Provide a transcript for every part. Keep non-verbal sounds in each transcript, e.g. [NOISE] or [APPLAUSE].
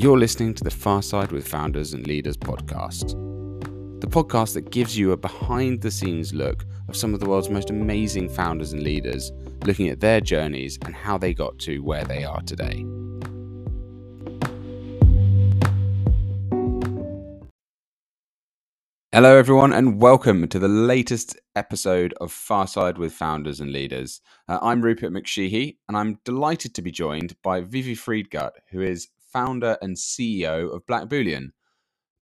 You're listening to the Fireside with Founders and Leaders podcast, the podcast that gives you a behind the scenes look of some of the world's most amazing founders and leaders, looking at their journeys and how they got to where they are today. Hello, everyone, and welcome to the latest episode of Fireside with Founders and Leaders. Uh, I'm Rupert McSheehy, and I'm delighted to be joined by Vivi Friedgut, who is founder and CEO of Black Bullion.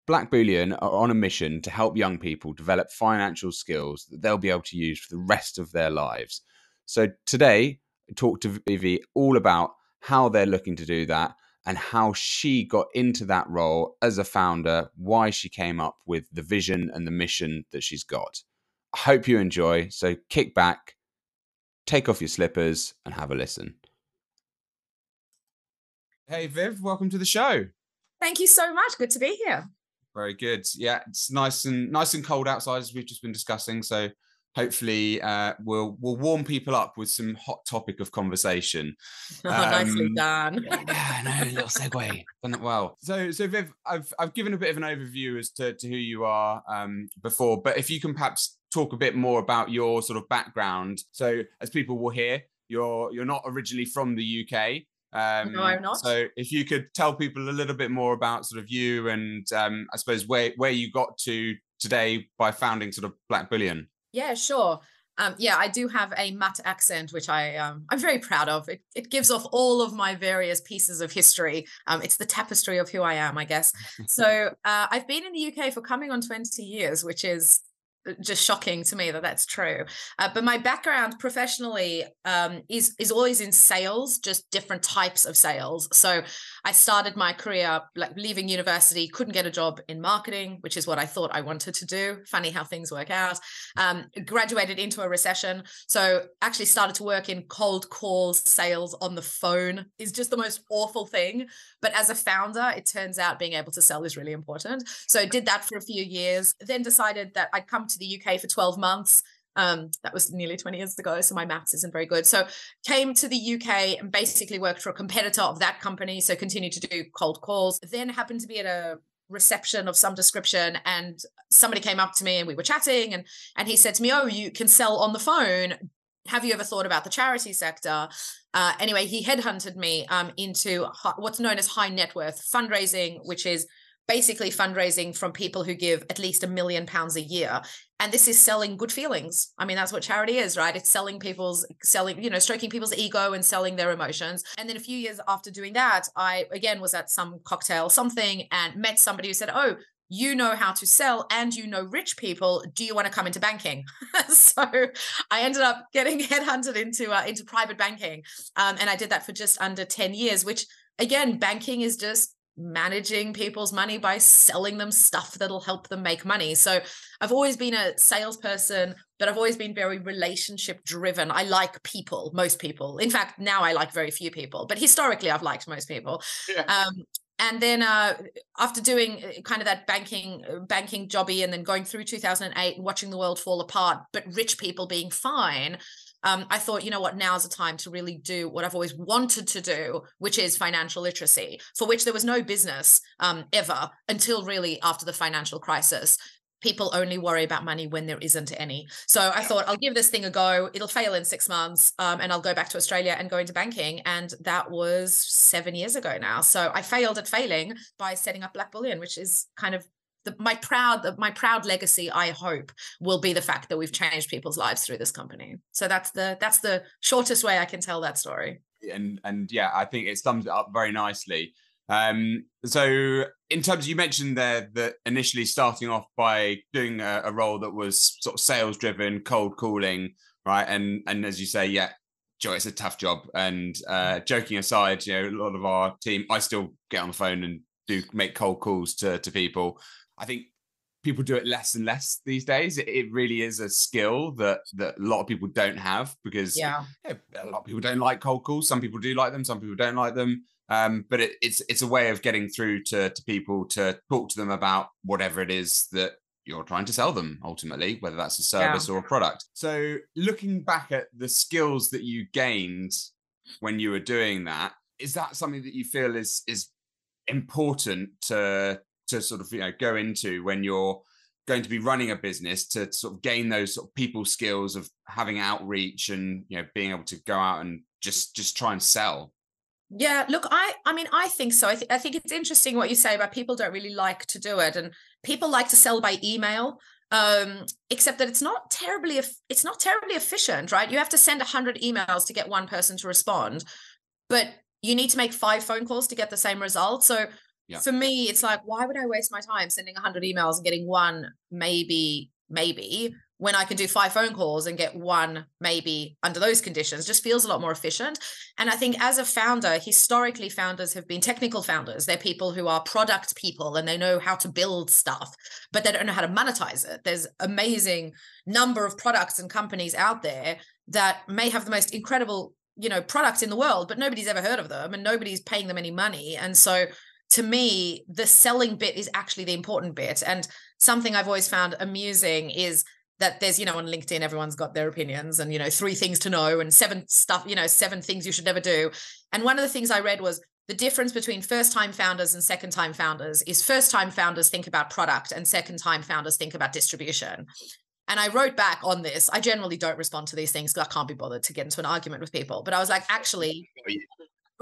Black Bullion are on a mission to help young people develop financial skills that they'll be able to use for the rest of their lives. So today, I talked to Vivi all about how they're looking to do that and how she got into that role as a founder, why she came up with the vision and the mission that she's got. I hope you enjoy. So kick back, take off your slippers, and have a listen. Hey, Viv, welcome to the show. Thank you so much. Good to be here. Very good. Yeah, it's nice and nice and cold outside as we've just been discussing. So hopefully uh, we'll we'll warm people up with some hot topic of conversation. [LAUGHS] Oh, um, nicely done. yeah, no, little segue. Done it well. So so Viv, I've I've given a bit of an overview as to, to who you are um, before, but if you can perhaps talk a bit more about your sort of background. So as people will hear, you're you're not originally from the UK. Um, no, I'm not. So, if you could tell people a little bit more about sort of you and um, I suppose where where you got to today by founding sort of Black Bullion. Yeah, sure. Um, yeah, I do have a Mutt accent, which I um, I'm very proud of. It it gives off all of my various pieces of history. Um, it's the tapestry of who I am, I guess. [LAUGHS] so uh, I've been in the UK for coming on 20 years, which is just shocking to me that that's true. Uh, but my background professionally um, is is always in sales, just different types of sales. So I started my career like leaving university, couldn't get a job in marketing, which is what I thought I wanted to do. Funny how things work out. Um, graduated into a recession, so actually started to work in cold calls, sales on the phone is just the most awful thing. But as a founder, it turns out being able to sell is really important. So did that for a few years, then decided that I'd come to to the UK for 12 months. Um, that was nearly 20 years ago, so my maths isn't very good. So came to the UK and basically worked for a competitor of that company. So continued to do cold calls. Then happened to be at a reception of some description and somebody came up to me and we were chatting and and he said to me oh you can sell on the phone have you ever thought about the charity sector uh, anyway he headhunted me um, into what's known as high net worth fundraising which is basically fundraising from people who give at least a million pounds a year. And this is selling good feelings. I mean that's what charity is right? It's selling people's selling you know stroking people's ego and selling their emotions. And then a few years after doing that i again was at some cocktail something and met somebody who said oh you know how to sell and you know rich people. Do you want to come into banking? [LAUGHS] So i ended up getting [LAUGHS] headhunted into uh, into private banking. Um, and i did that for just under 10 years which again banking is just managing people's money by selling them stuff that'll help them make money. So I've always been a salesperson, but I've always been very relationship driven. I like people, most people. In fact, now I like very few people, but historically I've liked most people. Yeah. Um, and then uh, after doing uh, kind of that banking uh, banking jobby and then going through 2008 and watching the world fall apart but rich people being fine um, I thought, you know what, now's the time to really do what I've always wanted to do, which is financial literacy, for which there was no business um, ever until really after the financial crisis. People only worry about money when there isn't any. So I thought I'll give this thing a go. It'll fail in six months, um, and I'll go back to Australia and go into banking. And that was seven years ago now. So I failed at failing by setting up Black Bullion, which is kind of the, my proud my proud legacy i hope will be the fact that we've changed people's lives through this company. So that's the that's the shortest way i can tell that story. And and yeah i think it sums it up very nicely. Um so in terms you mentioned there that initially starting off by doing a, a role that was sort of sales driven cold calling right? And and as you say yeah Joe, it's a tough job. And uh, joking aside, you know, a lot of our team, I still get on the phone and do make cold calls to to people. I think people do it less and less these days. It, it, really is a skill that that a lot of people don't have because yeah. yeah. a lot of people don't like cold calls. Some people do like them. Some people don't like them. Um, but it, it's it's a way of getting through to to people to talk to them about whatever it is that you're trying to sell them ultimately, whether that's a service yeah. or a product. So looking back at the skills that you gained when you were doing that, is that something that you feel is is important to to sort of you know go into when you're going to be running a business to sort of gain those sort of people skills of having outreach and you know being able to go out and just just try and sell? Yeah look i i mean i think so. I, th- I think it's interesting what you say about people don't really like to do it and people like to sell by email um except that it's not terribly it's not terribly efficient right? You have to send 100 emails to get one person to respond but you need to make five phone calls to get the same result. So yeah. for me it's like why would i waste my time sending 100 emails and getting one maybe maybe when I can do five phone calls and get one maybe under those conditions just feels a lot more efficient. And I think as a founder, historically, founders have been technical founders. They're people who are product people and they know how to build stuff, but they don't know how to monetize it. There's amazing number of products and companies out there that may have the most incredible, you know, products in the world, but nobody's ever heard of them and nobody's paying them any money. And so to me, the selling bit is actually the important bit. And something I've always found amusing is that there's you know on linkedin everyone's got their opinions and you know three things to know and seven stuff you know seven things you should never do. And one of the things i read was the difference between first time founders and second time founders is first time founders think about product and second time founders think about distribution. And i wrote back on this. I generally don't respond to these things because i can't be bothered to get into an argument with people. But i was like actually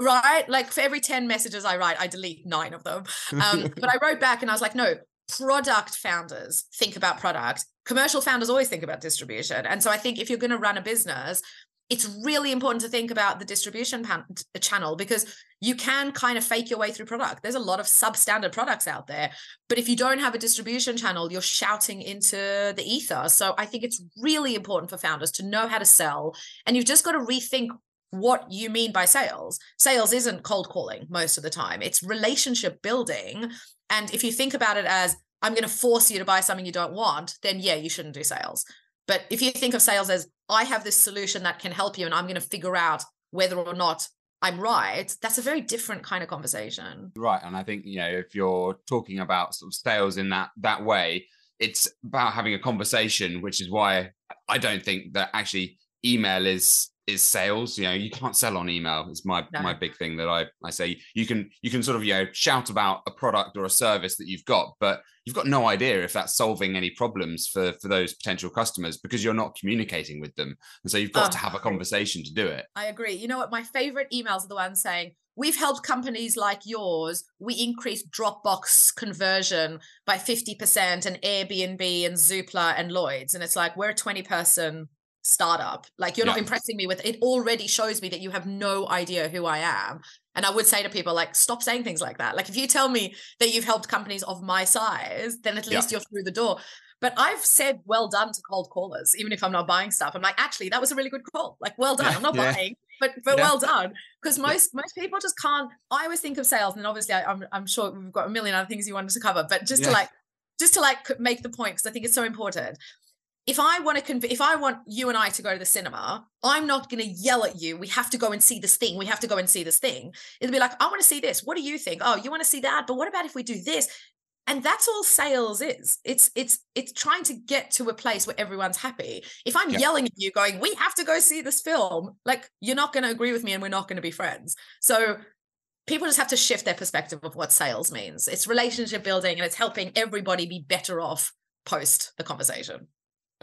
right? Like for every 10 messages i write i delete nine of them. Um, [LAUGHS] but i wrote back and i was like no product founders think about product. Commercial founders always think about distribution. And so i think if you're going to run a business it's really important to think about the distribution pan- channel because you can kind of fake your way through product. There's a lot of substandard products out there but if you don't have a distribution channel you're shouting into the ether. So i think it's really important for founders to know how to sell and you've just got to rethink what you mean by sales. Sales isn't cold calling most of the time, it's relationship building. And if you think about it as, I'm going to force you to buy something you don't want, then yeah, you shouldn't do sales. But if you think of sales as, I have this solution that can help you and I'm going to figure out whether or not I'm right, that's a very different kind of conversation. Right. And I think, you know, if you're talking about sort of sales in that that way, it's about having a conversation, which is why I don't think that actually email is is sales you know you can't sell on email it's my no. my big thing that i i say. You can you can sort of you know shout about a product or a service that you've got but you've got no idea if that's solving any problems for for those potential customers because you're not communicating with them. And so you've got oh, to have a conversation to do it. I agree. You know what? My favorite emails are the ones saying we've helped companies like yours. We increased dropbox conversion by 50% and airbnb and zoopla and lloyds. And it's like we're a 20 person startup. Like you're yeah. not impressing me with it already shows me that you have no idea who I am. And I would say to people like stop saying things like that. Like if you tell me that you've helped companies of my size, then at least yeah. you're through the door. But I've said well done to cold callers, even if I'm not buying stuff. I'm like, actually, that was a really good call. Like, well done. Yeah. I'm not buying, but but well done. Because most most people just can't. I always think of sales, and obviously, I, am I'm, I'm sure we've got a million other things you wanted to cover, but just to like just to like make the point because I think it's so important if I want to conv- if I want you and I to go to the cinema, I'm not going to yell at you. We have to go and see this thing. We have to go and see this thing. It'll be like, I want to see this. What do you think? Oh, you want to see that? But what about if we do this? And that's all sales is. It's it's it's trying to get to a place where everyone's happy. If I'm yeah. yelling at you, going, "We have to go see this film," like you're not going to agree with me, and we're not going to be friends. So people just have to shift their perspective of what sales means. It's relationship building, and it's helping everybody be better off post the conversation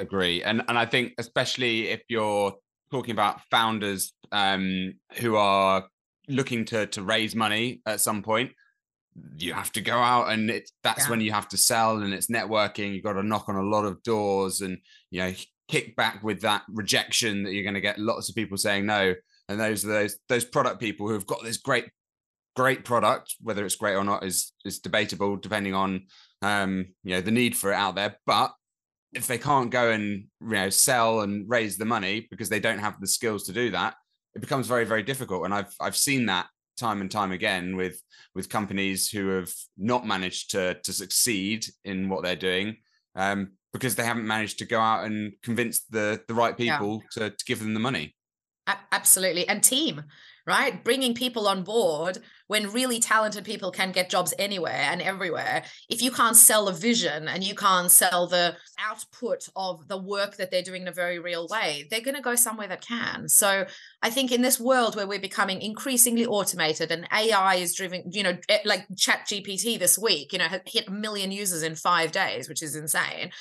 agree and and i think especially if you're talking about founders um, who are looking to to raise money at some point you have to go out and it's that's yeah. when you have to sell and it's networking you've got to knock on a lot of doors and you know kick back with that rejection that you're going to get lots of people saying no and those are those those product people who have got this great great product whether it's great or not is is debatable depending on um you know the need for it out there but if they can't go and you know sell and raise the money because they don't have the skills to do that, it becomes very very difficult. And I've I've seen that time and time again with with companies who have not managed to to succeed in what they're doing um, because they haven't managed to go out and convince the the right people yeah. to, to give them the money. Absolutely. And team, right? Bringing people on board when really talented people can get jobs anywhere and everywhere. If you can't sell a vision and you can't sell the output of the work that they're doing in a very real way, they're going to go somewhere that can. So I think in this world where we're becoming increasingly automated and AI is driven, you know, eh, like Chat GPT this week, you know, hit a million users in five days, which is insane.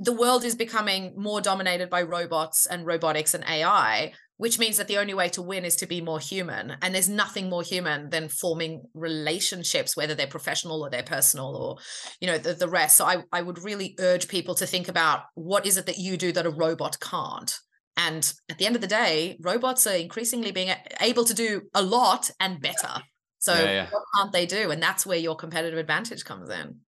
The world is becoming more dominated by robots and robotics and AI which means that the only way to win is to be more human. And there's nothing more human than forming relationships whether they're professional or they're personal or you know the, the rest. So I, I would really urge people to think about what is it that you do that a robot can't? And at the end of the day robots are increasingly being able to do a lot and better. So yeah, yeah. what can't they do? And that's where your competitive advantage comes in.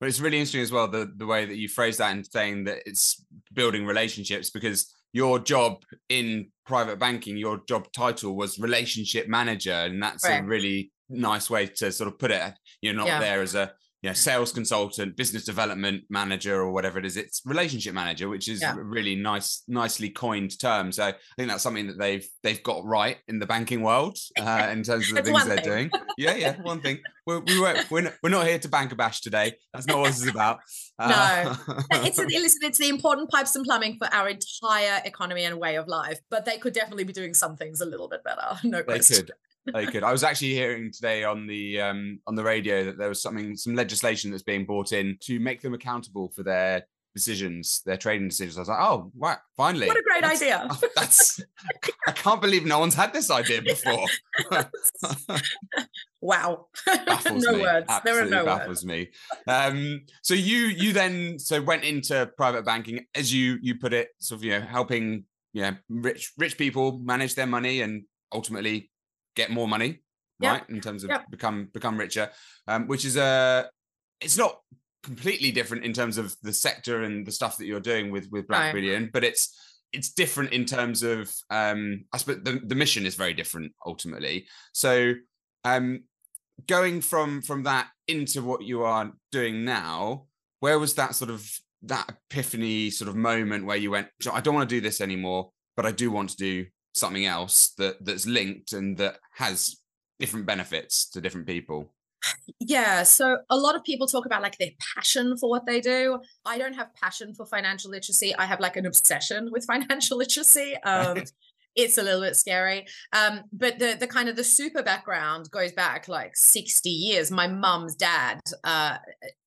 But it's really interesting as well the, the way that you phrase that and saying that it's building relationships because your job in private banking, your job title was relationship manager, and that's right. a really nice way to sort of put it. You're not yeah. there as a you know, sales consultant, business development manager, or whatever it is. It's relationship manager, which is yeah. really nice, nicely coined term. So I think that's something that they've they've got right in the banking world [LAUGHS] uh, in terms of the things they're thing. doing. Yeah, yeah, one thing. We're, we were, we're, not, we're not here to bank a bash today. That's not what this is about. [LAUGHS] Uh, no, it's listen, it's the important pipes and plumbing for our entire economy and way of life. But they could definitely be doing some things a little bit better. [LAUGHS] No question. Could they could. I was actually hearing today on the um, on the radio that there was something, some legislation that's being brought in to make them accountable for their decisions, their trading decisions. I was like, oh, wow, finally! What a great that's, idea! [LAUGHS] That's I can't believe no one's had this idea before. [LAUGHS] wow, [LAUGHS] no me. words. Absolutely there are no words. baffles words. me. Um, so you you then so went into private banking, as you you put it, sort of you know helping yeah rich rich people manage their money and ultimately get more money, right? In terms of become become richer, um, which is a it's not completely different in terms of the sector and the stuff that you're doing with with Black no. Bullion, but it's it's different in terms of um, I suppose the, the mission is very different ultimately. So um, going from from that into what you are doing now, where was that sort of that epiphany sort of moment where you went, I don't want to do this anymore, but I do want to do something else that that's linked and that has different benefits to different people. Yeah so a lot of people talk about like their passion for what they do. I don't have passion for financial literacy. I have like an obsession with [LAUGHS] financial literacy. Um [LAUGHS] it's a little bit scary. Um but the the kind of the super background goes back like 60 years. My mum's dad uh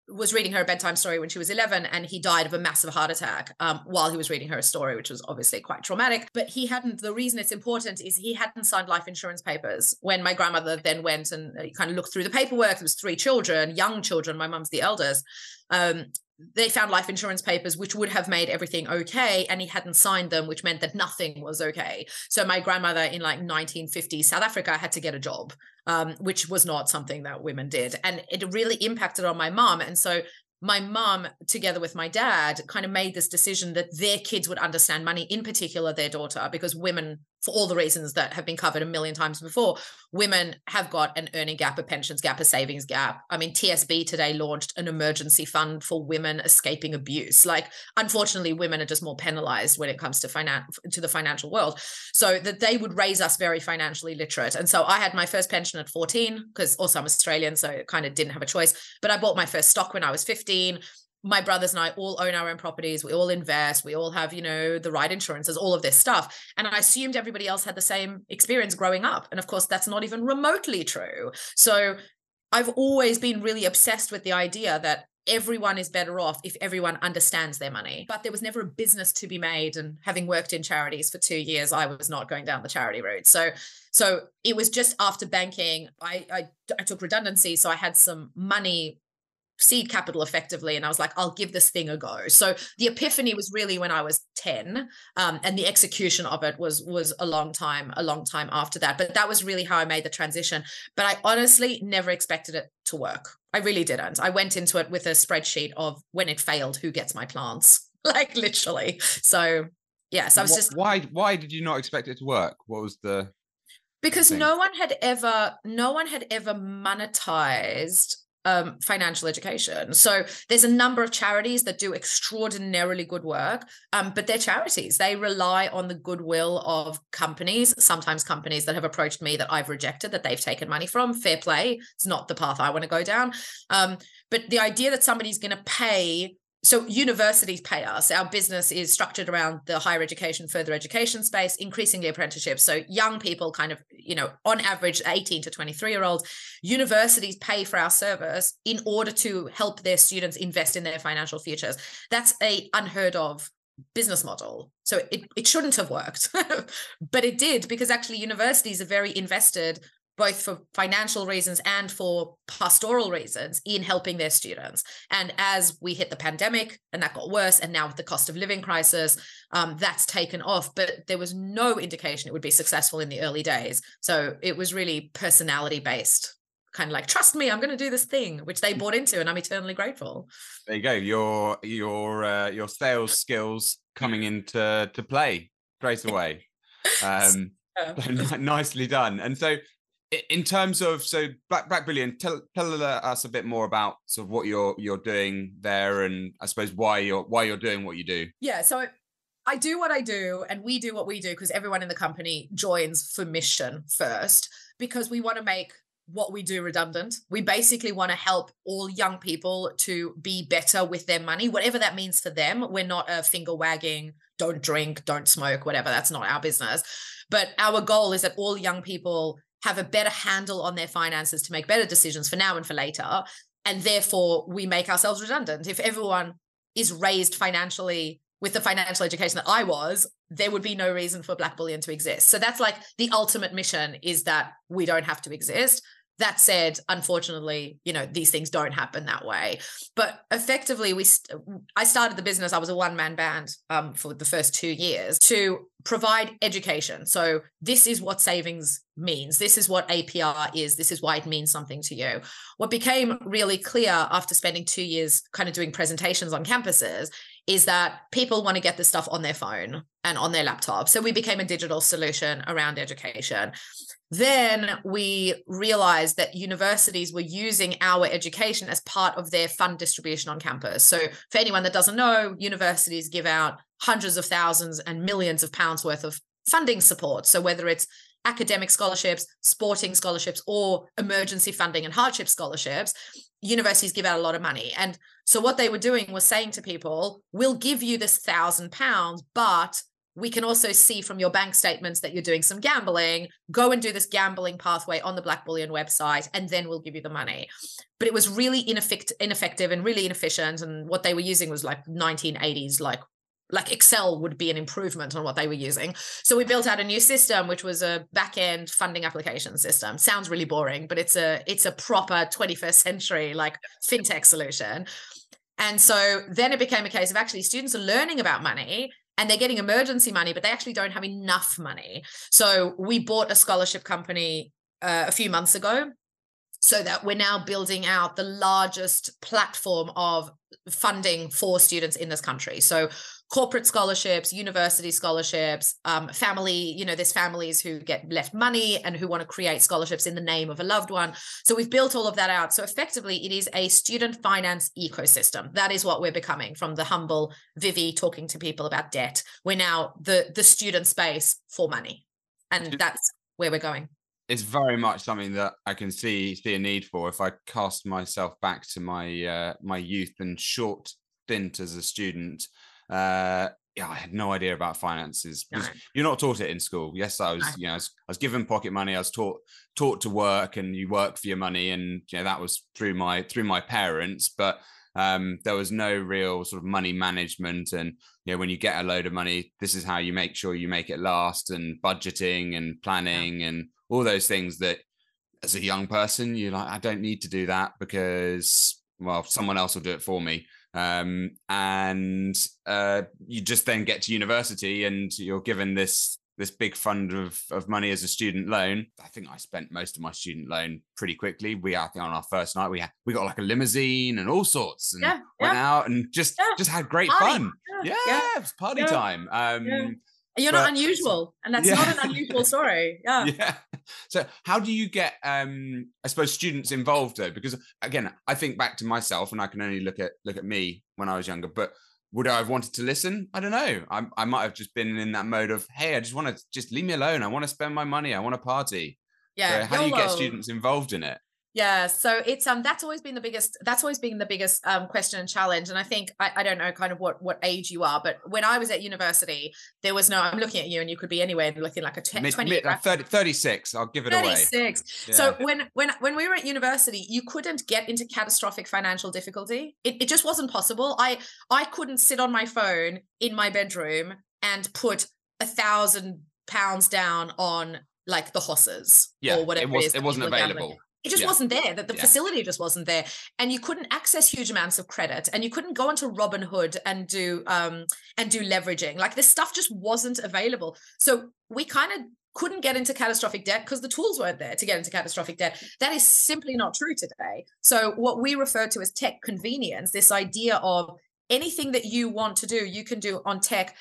was reading her a bedtime story when she was 11 and he died of a massive heart attack um, while he was reading her a story which was obviously quite traumatic. But he hadn't the reason it's important is he hadn't signed life insurance papers when my grandmother then went and uh, kind of looked through the paperwork. There was three children young children my mum's the eldest um, they found life insurance papers which would have made everything okay and he hadn't signed them which meant that nothing was okay. So my grandmother in like 1950 south africa had to get a job um, which was not something that women did. And it really impacted on my mom. And so my mom, together with my dad, kind of made this decision that their kids would understand money, in particular their daughter, because women, for all the reasons that have been covered a million times before, women have got an earning gap, a pensions gap, a savings gap. I mean, TSB today launched an emergency fund for women escaping abuse. Like, unfortunately, women are just more penalized when it comes to finance to the financial world. So that they would raise us very financially literate. And so I had my first pension at 14, because also I'm Australian, so kind of didn't have a choice. But I bought my first stock when I was 15 15 my brothers and I all own our own properties. We all invest. We all have, you know, the right insurances, all of this stuff. And I assumed everybody else had the same experience growing up. And of course, that's not even remotely true. So I've always been really obsessed with the idea that everyone is better off if everyone understands their money. But there was never a business to be made. And having worked in charities for two years, I was not going down the charity route. So so it was just after banking, I, I, I took redundancy. So I had some money seed capital effectively and i was like i'll give this thing a go. So the epiphany was really when i was 10 um, and the execution of it was was a long time a long time after that but that was really how i made the transition but i honestly never expected it to work. I really didn't. I went into it with a spreadsheet of when it failed who gets my plants [LAUGHS] like literally. So yes i was just why why did you not expect it to work? What was the because no one had ever no one had ever monetized um, financial education. So there's a number of charities that do extraordinarily good work, um, but they're charities. They rely on the goodwill of companies, sometimes companies that have approached me that I've rejected, that they've taken money from. Fair play. It's not the path I want to go down. Um, but the idea that somebody's going to pay so universities pay us. Our business is structured around the higher education further education space increasingly apprenticeships so young people kind of you know on average 18 to 23 year olds universities pay for our service in order to help their students invest in their financial futures. That's a unheard of business model. So it, it shouldn't have worked [LAUGHS] but it did because actually universities are very invested both for financial reasons and for pastoral reasons in helping their students. And as we hit the pandemic and that got worse, and now with the cost of living crisis, um, that's taken off. But there was no indication it would be successful in the early days. So it was really personality based. Kind of like, trust me, I'm going to do this thing, which they bought into, and I'm eternally grateful. There you go. Your your uh, your sales skills coming into to play straight [LAUGHS] away. Um, [LAUGHS] nicely done. And so in terms of so Black Black Bullion, tell tell uh, us a bit more about sort of what you're you're doing there, and I suppose why you're why you're doing what you do. Yeah, so I do what I do, and we do what we do because everyone in the company joins for mission first, because we want to make what we do redundant. We basically want to help all young people to be better with their money, whatever that means for them. We're not a finger wagging, don't drink, don't smoke, whatever. That's not our business. But our goal is that all young people have a better handle on their finances to make better decisions for now and for later. And therefore, we make ourselves redundant. If everyone is raised financially with the financial education that I was, there would be no reason for Black Bullion to exist. So that's like the ultimate mission is that we don't have to exist. That said, unfortunately, you know, these things don't happen that way. But effectively, we st- I started the business. I was a one man band um, for the first two years to provide education. So this is what savings means. This is what APR is. This is why it means something to you. What became really clear after spending two years kind of doing presentations on campuses is that people want to get this stuff on their phone and on their laptop. So we became a digital solution around education. Then we realized that universities were using our education as part of their fund distribution on campus. So, for anyone that doesn't know, universities give out hundreds of thousands and millions of pounds worth of funding support. So, whether it's academic scholarships, sporting scholarships, or emergency funding and hardship scholarships, universities give out a lot of money. And so, what they were doing was saying to people, we'll give you this thousand pounds, but we can also see from your bank statements that you're doing some gambling. Go and do this gambling pathway on the Black Bullion website, and then we'll give you the money. But it was really ineffect- ineffective and really inefficient. And what they were using was like 1980s, like like Excel would be an improvement on what they were using. So we built out a new system, which was a back-end funding application system. Sounds really boring, but it's a it's a proper 21st century like fintech solution. And so then it became a case of actually students are learning about money and they're getting emergency money, but they actually don't have enough money. So we bought a scholarship company uh, a few months ago so that we're now building out the largest platform of funding for students in this country. So corporate scholarships, university scholarships, um, family, you know, there's families who get left money and who want to create scholarships in the name of a loved one. So we've built all of that out. So effectively, it is a student finance ecosystem. That is what we're becoming from the humble Vivi talking to people about debt. We're now the the student space for money. And that's where we're going it's very much something that I can see see a need for. If I cast myself back to my uh, my youth and short stint as a student, uh, yeah, I had no idea about finances. No. You're not taught it in school. Yes, I was. No. You know, I was, I was, given pocket money. I was taught taught to work, and you work for your money, and you know that was through my through my parents. But um, there was no real sort of money management, and you know when you get a load of money, this is how you make sure you make it last, and budgeting and planning yeah. and all those things that, as a young person, you're like, I don't need to do that because well, someone else will do it for me um, and uh, you just then get to university and you're given this this big fund of, of money as a student loan. I think I spent most of my student loan pretty quickly. We I think on our first night we had we got like a limousine and all sorts and yeah, went yeah. out and just yeah. just had great party. fun. Yeah, yeah, it was party time. Um, You're but, not unusual, and that's yeah. not an unusual story. [LAUGHS] Yeah. Yeah. So, how do you get, um, I suppose, students involved though? Because again, I think back to myself, and I can only look at look at me when I was younger. But would I have wanted to listen? I don't know. I, I might have just been in that mode of, hey, I just want to just leave me alone. I want to spend my money. I want to party. Yeah. So how YOLO. do you get students involved in it? Yeah, so it's um that's always been the biggest that's always been the biggest um question and challenge. And I think I, I don't know kind of what what age you are, but when I was at university, there was no I'm looking at you and you could be anywhere looking like a 10, mid, 20 mid, uh, 30, 36. I'll give it 36. away. 36. Yeah. So when when when we were at university, you couldn't get into catastrophic financial difficulty. It it just wasn't possible. I I couldn't sit on my phone in my bedroom and put a thousand pounds down on like the horses yeah, or whatever it, was, it, it wasn't available it just yeah. wasn't there. That the yeah. facility just wasn't there. And you couldn't access huge amounts of credit and you couldn't go onto robinhood and do um and do leveraging. Like this stuff just wasn't available. So we kind of couldn't get into catastrophic debt because the tools weren't there to get into catastrophic debt. That is simply not true today. So what we refer to as tech convenience this idea of anything that you want to do you can do on tech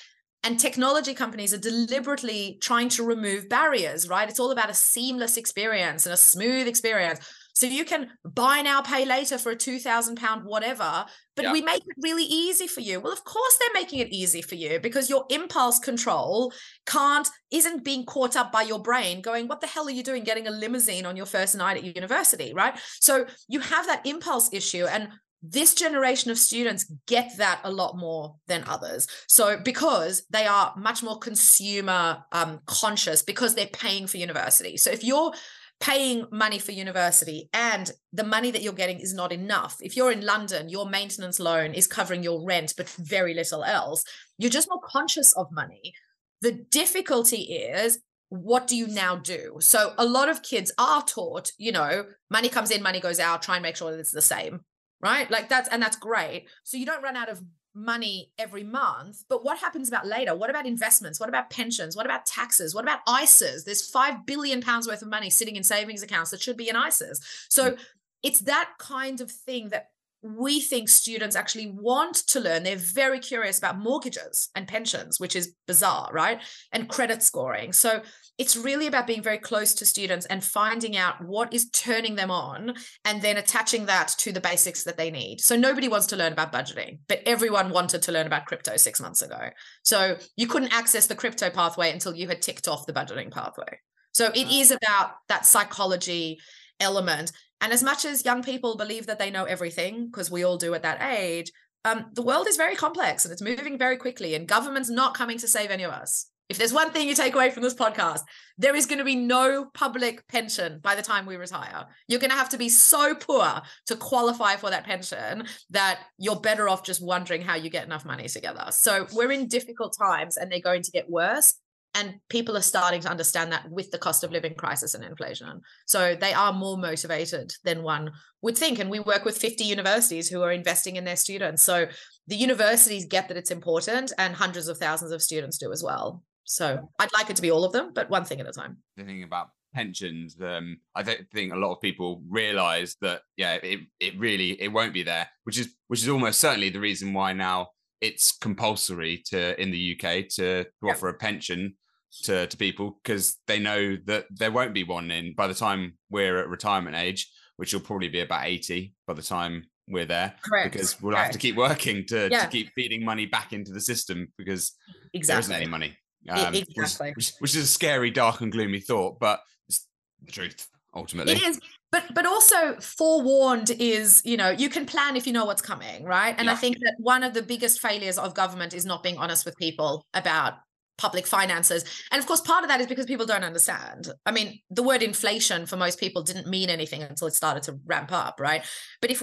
and technology companies are deliberately trying to remove barriers, right? It's all about a seamless experience and a smooth experience. So you can buy now, pay later for a two thousand pound whatever, but yeah. we make it really easy for you. Well, of course they're making it easy for you because your impulse control can't isn't being caught up by your brain going, what the hell are you doing getting a limousine on your first night at university, right? So you have that impulse issue, and this generation of students get that a lot more than others. So because they are much more consumer um, conscious because they're paying for university. So if you're paying money for university and the money that you're getting is not enough if you're in london your maintenance loan is covering your rent but very little else you're just more conscious of money. The difficulty is what do you now do? So a lot of kids are taught you know money comes in money goes out try and make sure that it's the same right? Like that's and that's great. So you don't run out of money every month. But what happens about later? What about investments? What about pensions? What about taxes? What about ISAs? There's five billion pounds worth of money sitting in savings accounts that should be in ISAs. So it's that kind of thing that we think students actually want to learn. They're very curious about mortgages and pensions, which is bizarre, right? And credit scoring. So it's really about being very close to students and finding out what is turning them on and then attaching that to the basics that they need. So nobody wants to learn about budgeting, but everyone wanted to learn about crypto six months ago. So you couldn't access the crypto pathway until you had ticked off the budgeting pathway. So it is about that psychology element. And as much as young people believe that they know everything, because we all do at that age, um, the world is very complex and it's moving very quickly, and government's not coming to save any of us. If there's one thing you take away from this podcast, there is going to be no public pension by the time we retire. You're going to have to be so poor to qualify for that pension that you're better off just wondering how you get enough money together. So we're in difficult times and they're going to get worse. And people are starting to understand that with the cost of living crisis and inflation. So they are more motivated than one would think. And we work with 50 universities who are investing in their students. So the universities get that it's important, and hundreds of thousands of students do as well. So I'd like it to be all of them, but one thing at a time. The thing about pensions, um, I don't think a lot of people realise that yeah, it it really it won't be there, which is which is almost certainly the reason why now it's compulsory to in the UK to, to yep. offer a pension to to people because they know that there won't be one in by the time we're at retirement age, which will probably be about eighty by the time we're there Correct. because we'll Correct. have to keep working to, yeah. to keep feeding money back into the system because exactly. there isn't any money um, exactly. Which, which, is a scary, dark, and gloomy thought, but it's the truth ultimately. It is, but but also forewarned is you know you can plan if you know what's coming, right? And yeah. I think that one of the biggest failures of government is not being honest with people about public finances. And of course, part of that is because people don't understand. I mean, the word inflation for most people didn't mean anything until it started to ramp up, right? But if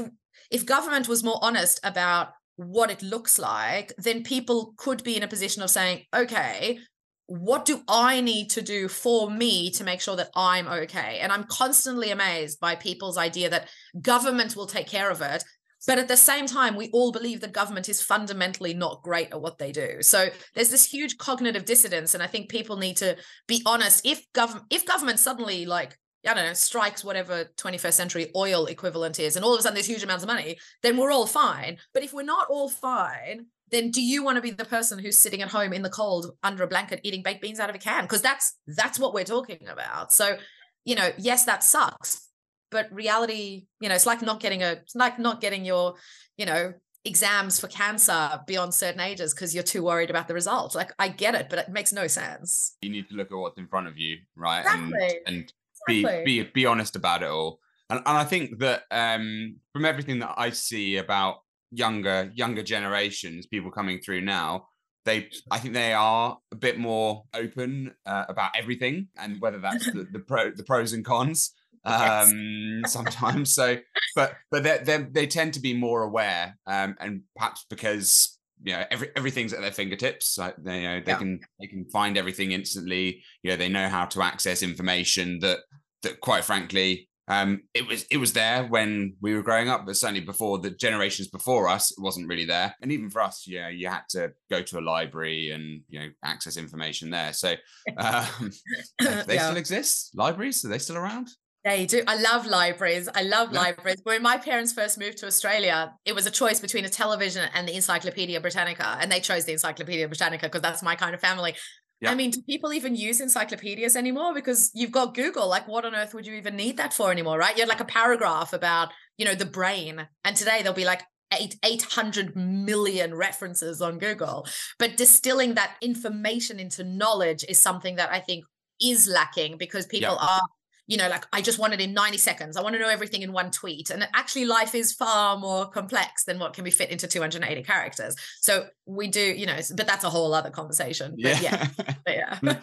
if government was more honest about what it looks like, then people could be in a position of saying, okay, what do I need to do for me to make sure that I'm okay? And I'm constantly amazed by people's idea that government will take care of it. But at the same time, we all believe that government is fundamentally not great at what they do. So there's this huge cognitive dissonance. And I think people need to be honest. If government if government suddenly like I don't know, strikes whatever 21st century oil equivalent is, and all of a sudden there's huge amounts of money, then we're all fine. But if we're not all fine, then do you want to be the person who's sitting at home in the cold under a blanket eating baked beans out of a can? Because that's that's what we're talking about. So, you know, yes, that sucks, but reality, you know, it's like not getting a, it's like not getting your, you know, exams for cancer beyond certain ages because you're too worried about the results. Like I get it, but it makes no sense. You need to look at what's in front of you, right? Exactly. And and exactly. be be be honest about it all. And and I think that um from everything that I see about younger younger generations, people coming through now, they I think they are a bit more open uh, about everything and whether that's the, the pro the pros and cons [LAUGHS] um yes. sometimes so but but they they they tend to be more aware um and perhaps because you know every, everything's at their fingertips like they you know they yeah. can they can find everything instantly you know they know how to access information that that quite frankly um it was it was there when we were growing up but certainly before the generations before us it wasn't really there and even for us yeah you, had to go to a library and you know access information there so [LAUGHS] um [COUGHS] they yeah. still exist libraries are they still around they do. I love libraries. I love yeah. libraries. When my parents first moved to Australia, it was a choice between a television and the Encyclopedia Britannica. And they chose the Encyclopedia Britannica because that's my kind of family. Yeah. I mean, do people even use encyclopedias anymore? Because you've got Google. Like, what on earth would you even need that for anymore, right? You had like a paragraph about, you know, the brain. And today there'll be like eight, 800 million references on Google. But distilling that information into knowledge is something that I think is lacking because people yeah. are you know, like I just want it in 90 seconds. I want to know everything in one tweet. And actually, life is far more complex than what can be fit into 280 characters. So we do, you know, but that's a whole other conversation. But yeah. Yeah. [LAUGHS] yeah.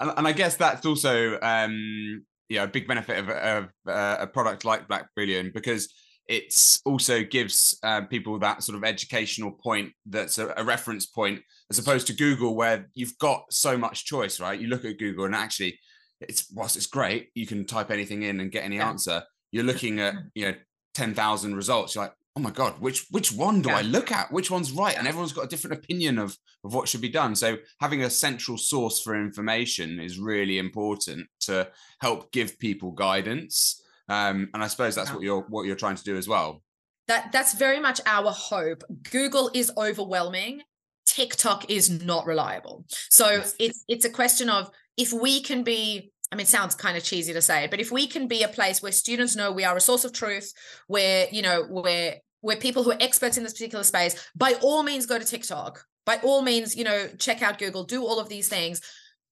and, and, I guess that's also, um, yeah, a big benefit of, of uh, a product like Black Bullion because it's also gives uh, people that sort of educational point that's a, a, reference point as opposed to Google where you've got so much choice, right? You look at Google and actually it's whilst it's great, you can type anything in and get any yeah. answer. You're looking at you know ten thousand results. You're like, oh my god, which which one do yeah. I look at? Which one's right? And everyone's got a different opinion of of what should be done. So having a central source for information is really important to help give people guidance. Um, and I suppose that's what you're what you're trying to do as well. That that's very much our hope. Google is overwhelming. TikTok is not reliable. So it's it's a question of if we can be I mean, it sounds kind of cheesy to say it, but if we can be a place where students know we are a source of truth, where, you know, where where people who are experts in this particular space, by all means go to TikTok. By all means, you know, check out Google, do all of these things.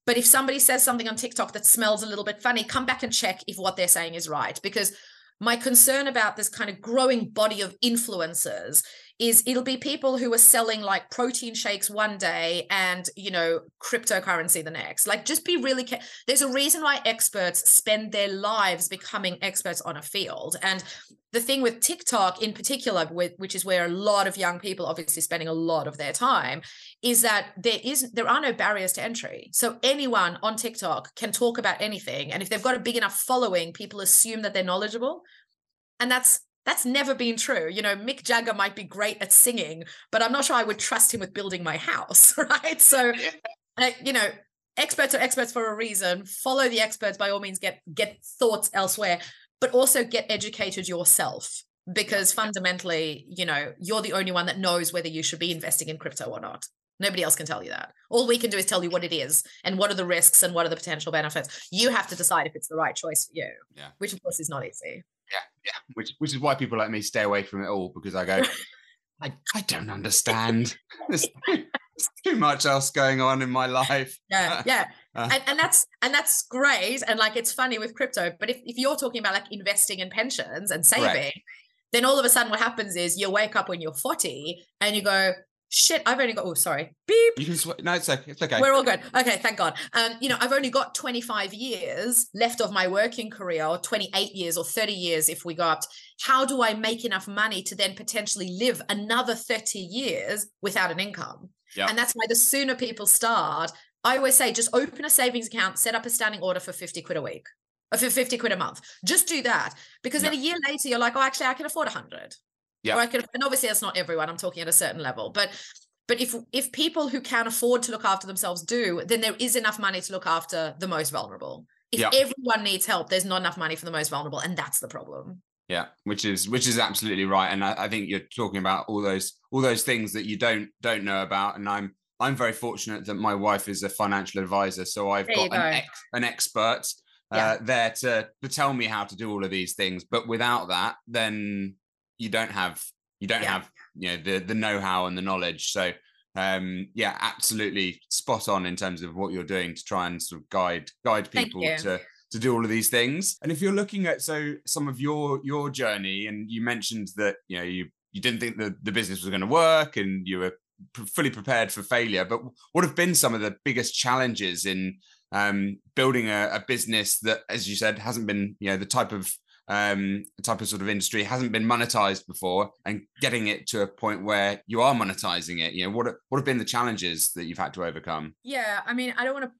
But if somebody says something on TikTok that smells a little bit funny, come back and check if what they're saying is right. Because my concern about this kind of growing body of influencers is it'll be people who are selling like protein shakes one day and you know cryptocurrency the next. Like just be really ca- there's a reason why experts spend their lives becoming experts on a field. And the thing with TikTok in particular with, which is where a lot of young people obviously spending a lot of their time is that there is there are no barriers to entry so anyone on TikTok can talk about anything and if they've got a big enough following people assume that they're knowledgeable and that's that's never been true. You know, Mick Jagger might be great at singing, but I'm not sure I would trust him with building my house, [LAUGHS] right? So, uh, you know, experts are experts for a reason. Follow the experts by all means. Get get thoughts elsewhere, but also get educated yourself because fundamentally, you know, you're the only one that knows whether you should be investing in crypto or not. Nobody else can tell you that. All we can do is tell you what it is and what are the risks and what are the potential benefits. You have to decide if it's the right choice for you, yeah. which of course is not easy yeah, yeah. Which which is why people like me stay away from it all because I go, [LAUGHS] I, I don't understand. there's, [LAUGHS] there's too much else going on in my life. Yeah, yeah. Uh, and, and that's and that's great. And like it's funny with crypto, but if, if you're talking about like investing in pensions and saving, right. then all of a sudden what happens is you wake up when you're 40 and you go, shit, I've only got, oh, sorry, beep. You can, sw- no, it's okay. It's okay. We're all good. Okay, thank God. Um, you know, I've only got 25 years left of my working career, or 28 years or 30 years if we go up. How do I make enough money to then potentially live another 30 years without an income? Yeah. And that's why the sooner people start, I always say just open a savings account, set up a standing order for 50 quid a week or for 50 quid a month. Just do that. Because yeah. then a year later, you're like, oh, actually, I can afford 100. Yeah. Or I could, and obviously that's not everyone. I'm talking at a certain level, but but if if people who can afford to look after themselves do, then there is enough money to look after the most vulnerable. If yeah. everyone needs help, there's not enough money for the most vulnerable, and that's the problem. Yeah, which is which is absolutely right, and I, I, think you're talking about all those all those things that you don't don't know about, and I'm I'm very fortunate that my wife is a financial advisor, so I've there got go. an, ex, an expert uh, yeah. there to to tell me how to do all of these things. But without that, then you don't have you don't yeah. have you know the the know how and the knowledge. So um yeah absolutely spot on in terms of what you're doing to try and sort of guide guide people to to do all of these things and if you're looking at so some of your your journey and you mentioned that you know you you didn't think that the business was going to work and you were fully prepared for failure but what have been some of the biggest challenges in um, building a, a business that as you said hasn't been you know the type of um, type of sort of industry hasn't been monetized before and getting it to a point where you are monetizing it? You know what what have been the challenges that you've had to overcome? Yeah i mean i don't want to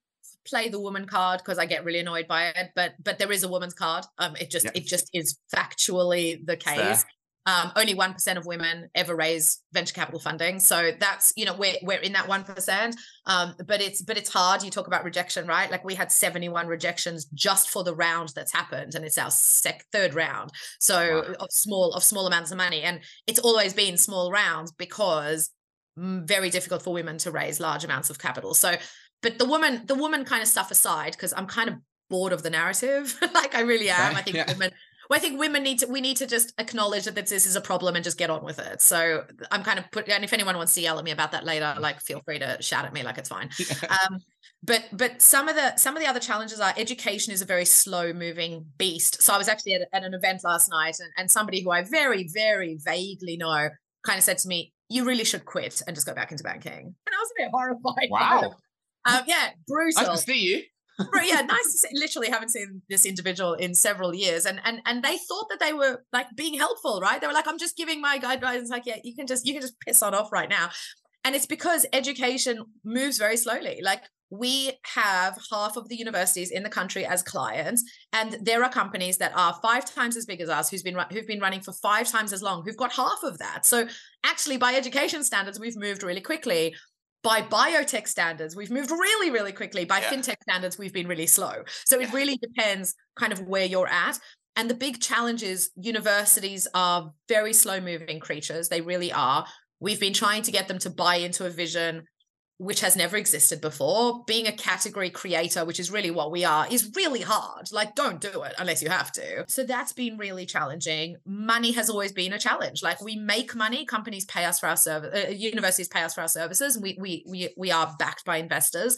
play the woman card because i get really annoyed by it but but there is a woman's card. Um it just yeah. it just is factually the case um, only 1% of women ever raise venture capital funding. So that's you know we're, we're in that 1% um, but it's but it's hard. You talk about rejection right? Like we had 71 rejections just for the round that's happened and it's our sec third round. So wow. of small of small amounts of money. And it's always been small rounds because very difficult for women to raise large amounts of capital. So but the woman the woman kind of stuff aside because i'm kind of bored of the narrative. [LAUGHS] Like i really am. I think yeah. women well, I think women need to we need to just acknowledge that this is a problem and just get on with it. So I'm kind of put and if anyone wants to yell at me about that later, like feel free to shout at me, like it's fine. [LAUGHS] Um, but but some of the some of the other challenges are education is a very slow moving beast. So I was actually at, at an event last night and, and somebody who I very, very vaguely know kind of said to me, You really should quit and just go back into banking. And I was a bit horrified. Wow. [LAUGHS] Um, yeah, brutal. Nice to see you yeah, nice see. Literally, haven't seen this individual in several years, and and and they thought that they were like being helpful, right? They were like, "I'm just giving my guidelines." Like, yeah, you can just you can just piss on off right now, and it's because education moves very slowly. Like we have half of the universities in the country as clients and there are companies that are five times as big as us who's been who've been running for five times as long who've got half of that so actually by education standards we've moved really quickly by biotech standards, we've moved really, really quickly. By yeah. fintech standards, we've been really slow. So it really depends kind of where you're at. And the big challenge is universities are very slow moving creatures. They really are. We've been trying to get them to buy into a vision which has never existed before. Being a category creator, which is really what we are, is really hard. Like, don't do it unless you have to. So that's been really challenging. Money has always been a challenge. Like, we make money, companies pay us for our service, uh, universities pay us for our services, we we we we are backed by investors.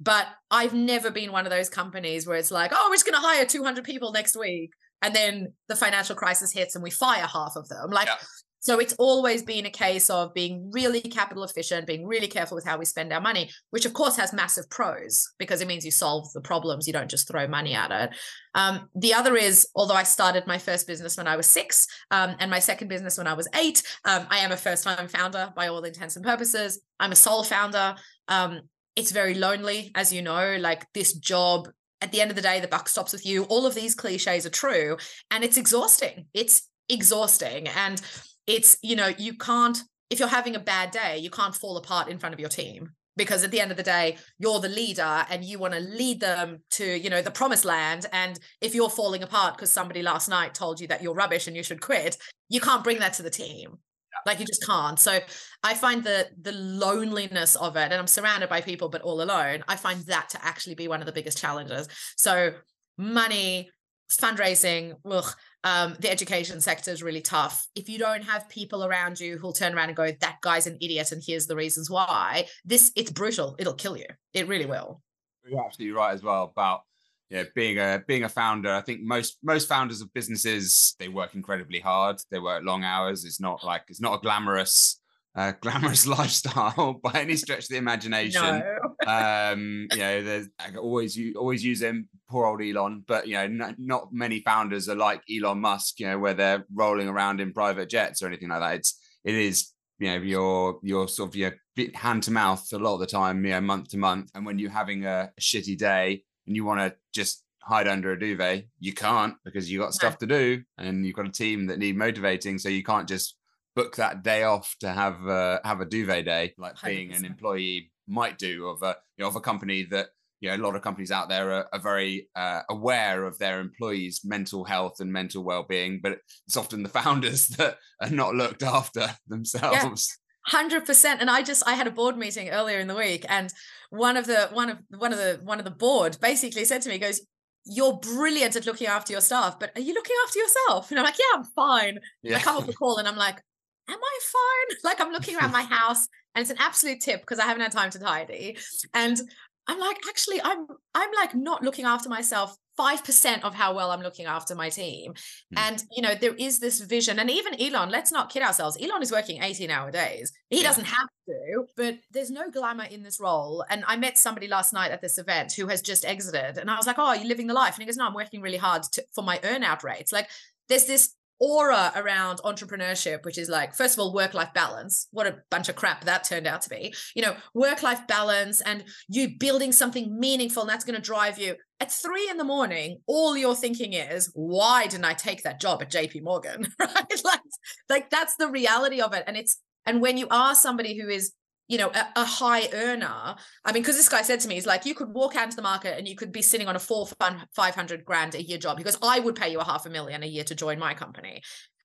But I've never been one of those companies where it's like, oh, we're just going to hire 200 people next week. And then the financial crisis hits and we fire half of them. Like, yeah. So it's always been a case of being really capital efficient, being really careful with how we spend our money, which of course has massive pros because it means you solve the problems. You don't just throw money at it. Um, the other is, although I started my first business when I was six um, and my second business when I was eight, um, I am a first time founder by all intents and purposes. I'm a sole founder. Um, it's very lonely, as you know, like this job at the end of the day, the buck stops with you. All of these cliches are true, and it's exhausting. It's exhausting. And it's you know you can't if you're having a bad day you can't fall apart in front of your team because at the end of the day you're the leader and you want to lead them to you know the promised land. And if you're falling apart because somebody last night told you that you're rubbish and you should quit you can't bring that to the team. Like you just can't. So i find the the loneliness of it and i'm surrounded by people but all alone i find that to actually be one of the biggest challenges. So money fundraising ugh, um, the education sector is really tough. If you don't have people around you who'll turn around and go, that guy's an idiot and here's the reasons why, this it's brutal. It'll kill you. It really will. You're absolutely right as well about yeah, being a being a founder. I think most most founders of businesses they work incredibly hard. They work long hours. It's not like it's not a glamorous uh, [LAUGHS] glamorous lifestyle [LAUGHS] by any stretch of the imagination. No. Um, you know, there's I always you always use him, poor old Elon, but you know, not, not many founders are like Elon Musk, you know, where they're rolling around in private jets or anything like that. It's it is you know your your sort of your hand to mouth a lot of the time, you know, month to month, and when you're having a, a shitty day and you want to just hide under a duvet, you can't because you got stuff to do and you've got a team that need motivating, so you can't just book that day off to have uh, have a duvet day, like 100%. being an employee might do of a you know of a company that you know a lot of companies out there are, are very uh, aware of their employees' mental health and mental well-being, but it's often the [LAUGHS] founders that are not looked after [LAUGHS] themselves. Hundred percent. And I just I had a board meeting earlier in the week, and one of the one of one of the one of the board basically said to me, goes, You're brilliant at looking after your staff, but are you looking after yourself? And I'm like, Yeah, I'm fine. Yeah. I come off the call and I'm like, Am I fine? [LAUGHS] Like I'm looking around my house and it's an absolute tip because I haven't had time to tidy. And I'm like, actually, I'm I'm like not looking after myself 5% of how well I'm looking after my team. Mm. And, you know, there is this vision. And even Elon, let's not kid ourselves. Elon is working 18 hour days. He yeah. doesn't have to, but there's no glamour in this role. And I met somebody last night at this event who has just exited. And I was like, oh, are you living the life? And he goes, no, I'm working really hard to, for my earnout rates. Like, there's this aura around entrepreneurship, which is like, first of all, work life balance. What a bunch of crap that turned out to be. You know, work life balance and you building something meaningful, and that's going to drive you. At three in the morning, all you're thinking is, why didn't I take that job at JP Morgan? [LAUGHS] right? Like, like that's the reality of it. And it's, and when you are somebody who is you know, a, a high earner. I mean, because this guy said to me, he's like, you could walk out into the market and you could be sitting on a four, 500 grand a year job. Because I would pay you a half a million a year to join my company.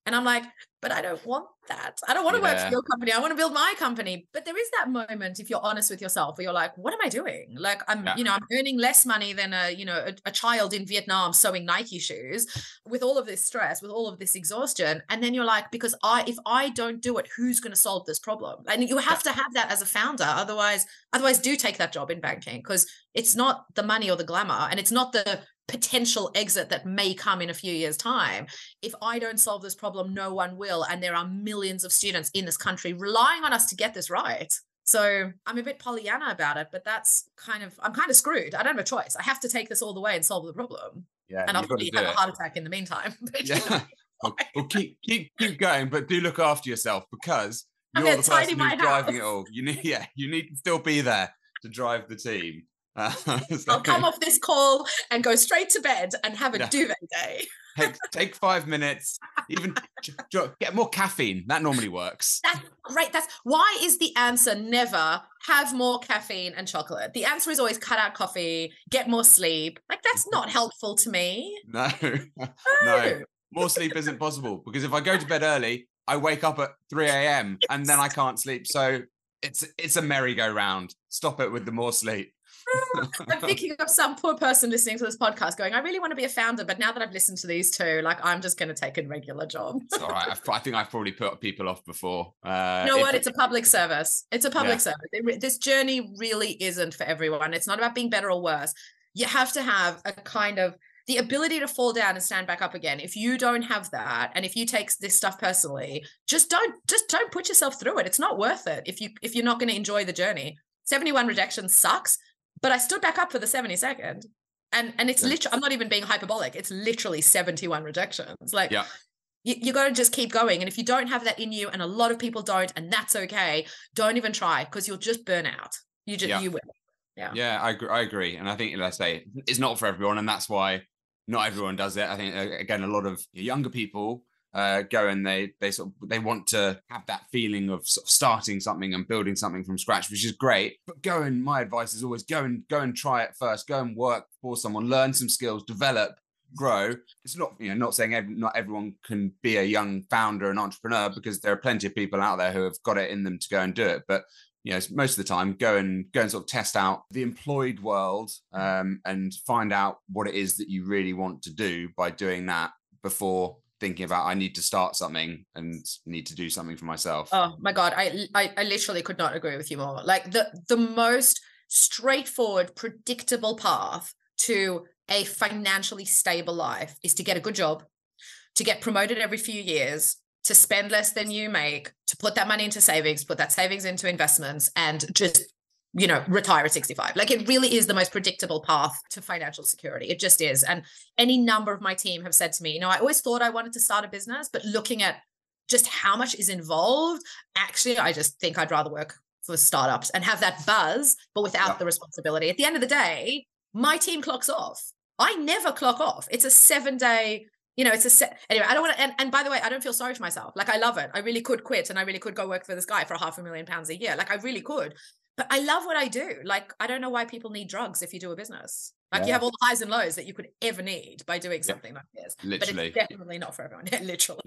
And I'm like, but I don't want that. I don't want to yeah. work for your company. I want to build my company. But there is that moment, if you're honest with yourself, where you're like, what am I doing? Like I'm, yeah. you know, I'm earning less money than a, you know, a, a, child in Vietnam sewing Nike shoes with all of this stress, with all of this exhaustion. And then you're like, because I, if I don't do it, who's going to solve this problem? And you have yeah. to have that as a founder. Otherwise, otherwise do take that job in banking because it's not the money or the glamour and it's not the potential exit that may come in a few years time. If i don't solve this problem no one will and there are millions of students in this country relying on us to get this right. So i'm a bit pollyanna about it but that's kind of i'm kind of screwed. I don't have a choice. I have to take this all the way and solve the problem. Yeah and i'll probably have it. a heart attack in the meantime [LAUGHS] but, yeah. You know, [LAUGHS] well, [LAUGHS] well, keep keep keep going but do look after yourself because you're the person who's driving it all. You need yeah you need to still be there to drive the team uh, [LAUGHS] I'll come off this call and go straight to bed and have a yeah. duvet day. take, take five minutes, even get more caffeine. That normally works. That's great. That's why is the answer never have more caffeine and chocolate? The answer is always cut out coffee, get more sleep. Like that's [LAUGHS] not helpful to me. No, [LAUGHS] no. no. More sleep isn't possible because if I go to bed early, I wake up at 3 a.m. and then I can't sleep. So it's it's a merry-go-round. Stop it with the more sleep. I'm thinking of some poor person listening to this podcast going, I really want to be a founder, but now that I've listened to these two, like I'm just going to take a regular job. all right. I, think I've probably put people off before. Uh, you know what? It's a public service. It's a public yeah. service. This journey really isn't for everyone. It's not about being better or worse. You have to have a kind of the ability to fall down and stand back up again if you don't have that and if you take this stuff personally just don't just don't put yourself through it it's not worth it if you if you're not going to enjoy the journey 71 rejections sucks but I stood back up for the 72nd. And and it's literally I'm not even being hyperbolic. It's literally 71 rejections. Like yeah. you, you got to just keep going. And if you don't have that in you, and a lot of people don't, and that's okay, don't even try because you'll just burn out. You just yeah. you will. Yeah. Yeah, I agree, I agree. And I think let's say it's not for everyone, and that's why not everyone does it. I think again, a lot of younger people uh, go and they they sort of they want to have that feeling of, sort of starting something and building something from scratch, which is great. But go and my advice is always go and go and try it first. Go and work for someone, learn some skills, develop, grow. It's not you know not saying every, not everyone can be a young founder and entrepreneur because there are plenty of people out there who have got it in them to go and do it. But you know, most of the time, go and go and sort of test out the employed world um, and find out what it is that you really want to do by doing that before thinking about I need to start something and need to do something for myself. Oh my god, I, I I literally could not agree with you more. Like the the most straightforward, predictable path to a financially stable life is to get a good job, to get promoted every few years, to spend less than you make, to put that money into savings, put that savings into investments, and just you know, retire at 65. Like it really is the most predictable path to financial security. It just is. And any number of my team have said to me, you know, I always thought I wanted to start a business, but looking at just how much is involved, actually, I just think I'd rather work for startups and have that buzz, but without yeah. the responsibility. At the end of the day, my team clocks off. I never clock off. It's a seven day you know, it's a set. Anyway, I don't want to. And, and by the way, I don't feel sorry for myself. Like I love it. I really could quit, and I really could go work for this guy for a half a million pounds a year. Like I really could. But I love what I do. Like, I don't know why people need drugs if you do a business. Like Yeah. you have all the highs and lows that you could ever need by doing something like this. Literally. But it's [LAUGHS] definitely not for everyone. [LAUGHS] literally.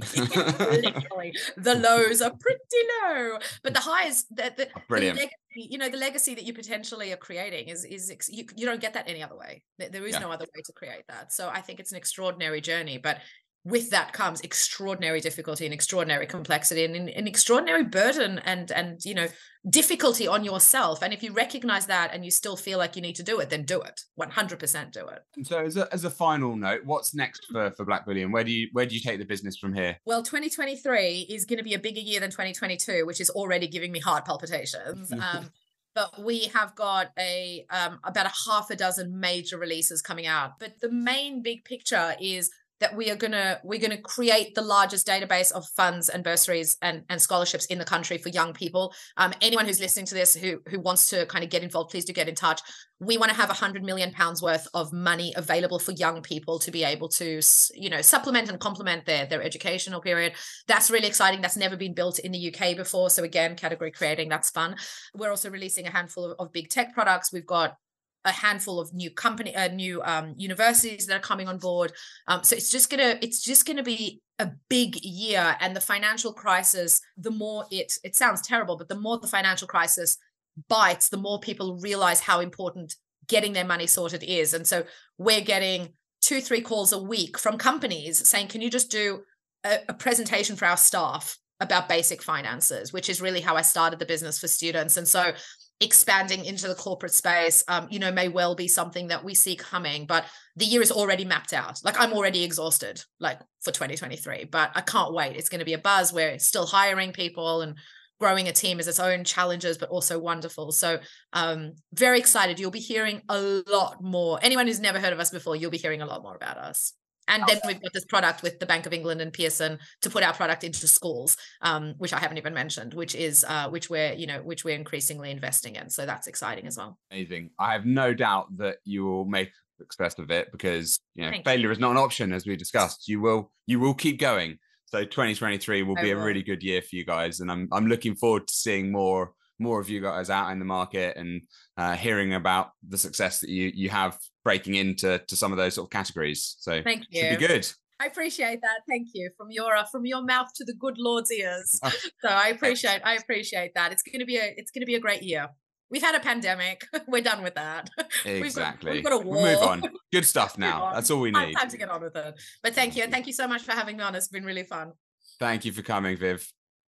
literally. The lows are pretty low. But the highs, the, the, Oh, Brilliant. the legacy, you know, the legacy that you potentially are creating is is you, you don't get that any other way. There, there is Yeah. no other way to create that. So I think it's an extraordinary journey. But with that comes extraordinary difficulty and extraordinary complexity and an, extraordinary burden and and you know difficulty on yourself. And if you recognize that and you still feel like you need to do it then do it. 100% do it. And so, as a, as a final note, what's next for, for Black Bullion? Where do you where do you take the business from here? well 2023 is going to be a bigger year than 2022 which is already giving me heart palpitations. [LAUGHS] Um, but we have got a um, about a half a dozen major releases coming out. But the main big picture is that we are to we're to create the largest database of funds and bursaries and, and scholarships in the country for young people. Um, anyone who's listening to this who who wants to kind of get involved please do get in touch. We want to have 100 million pounds worth of money available for young people to be able to you know supplement and complement their their educational period. That's really exciting. That's never been built in the uk before. So again category creating that's fun. We're also releasing a handful of, of big tech products. We've got a handful of new company uh, new um, universities that are coming on board. Um, so it's just gonna it's just gonna be a big year and the financial crisis the more it it sounds terrible but the more the financial crisis bites the more people realize how important getting their money sorted is. And so we're getting two three calls a week from companies saying can you just do a, a presentation for our staff about basic finances? which is really how i started the business for students. And so expanding into the corporate space um, you know may well be something that we see coming but the year is already mapped out. Like i'm already exhausted like for 2023 but i can't wait. It's going to be a buzz. We're still hiring people and growing a team is its own challenges but also wonderful. So um very excited. You'll be hearing a lot more. Anyone who's never heard of us before you'll be hearing a lot more about us and then we've got this product with the Bank of England and Pearson to put our product into schools, um, which I haven't even mentioned, which is uh, which we're you know which we're increasingly investing in. So that's exciting as well. Amazing. I have no doubt that you will make success of it because you know Thank you. failure is not an option, as we discussed. You will you will keep going. So 2023 will I be a really good year for you guys, and I'm I'm looking forward to seeing more more of you guys out in the market and uh, hearing about the success that you you have breaking into to some of those sort of categories. So Thank you. should be good. I appreciate that. Thank you from your uh, from your mouth to the good Lord's ears. [LAUGHS] so I appreciate I appreciate that. It's going to be a it's going to be a great year. We've had a pandemic. [LAUGHS] We're done with that. [LAUGHS] We've got- Exactly. we've got a We'll move on. Good stuff now. That's all we need. time to get on with it. But thank you. And thank you so much for having me on. It's been really fun. Thank you for coming, Viv.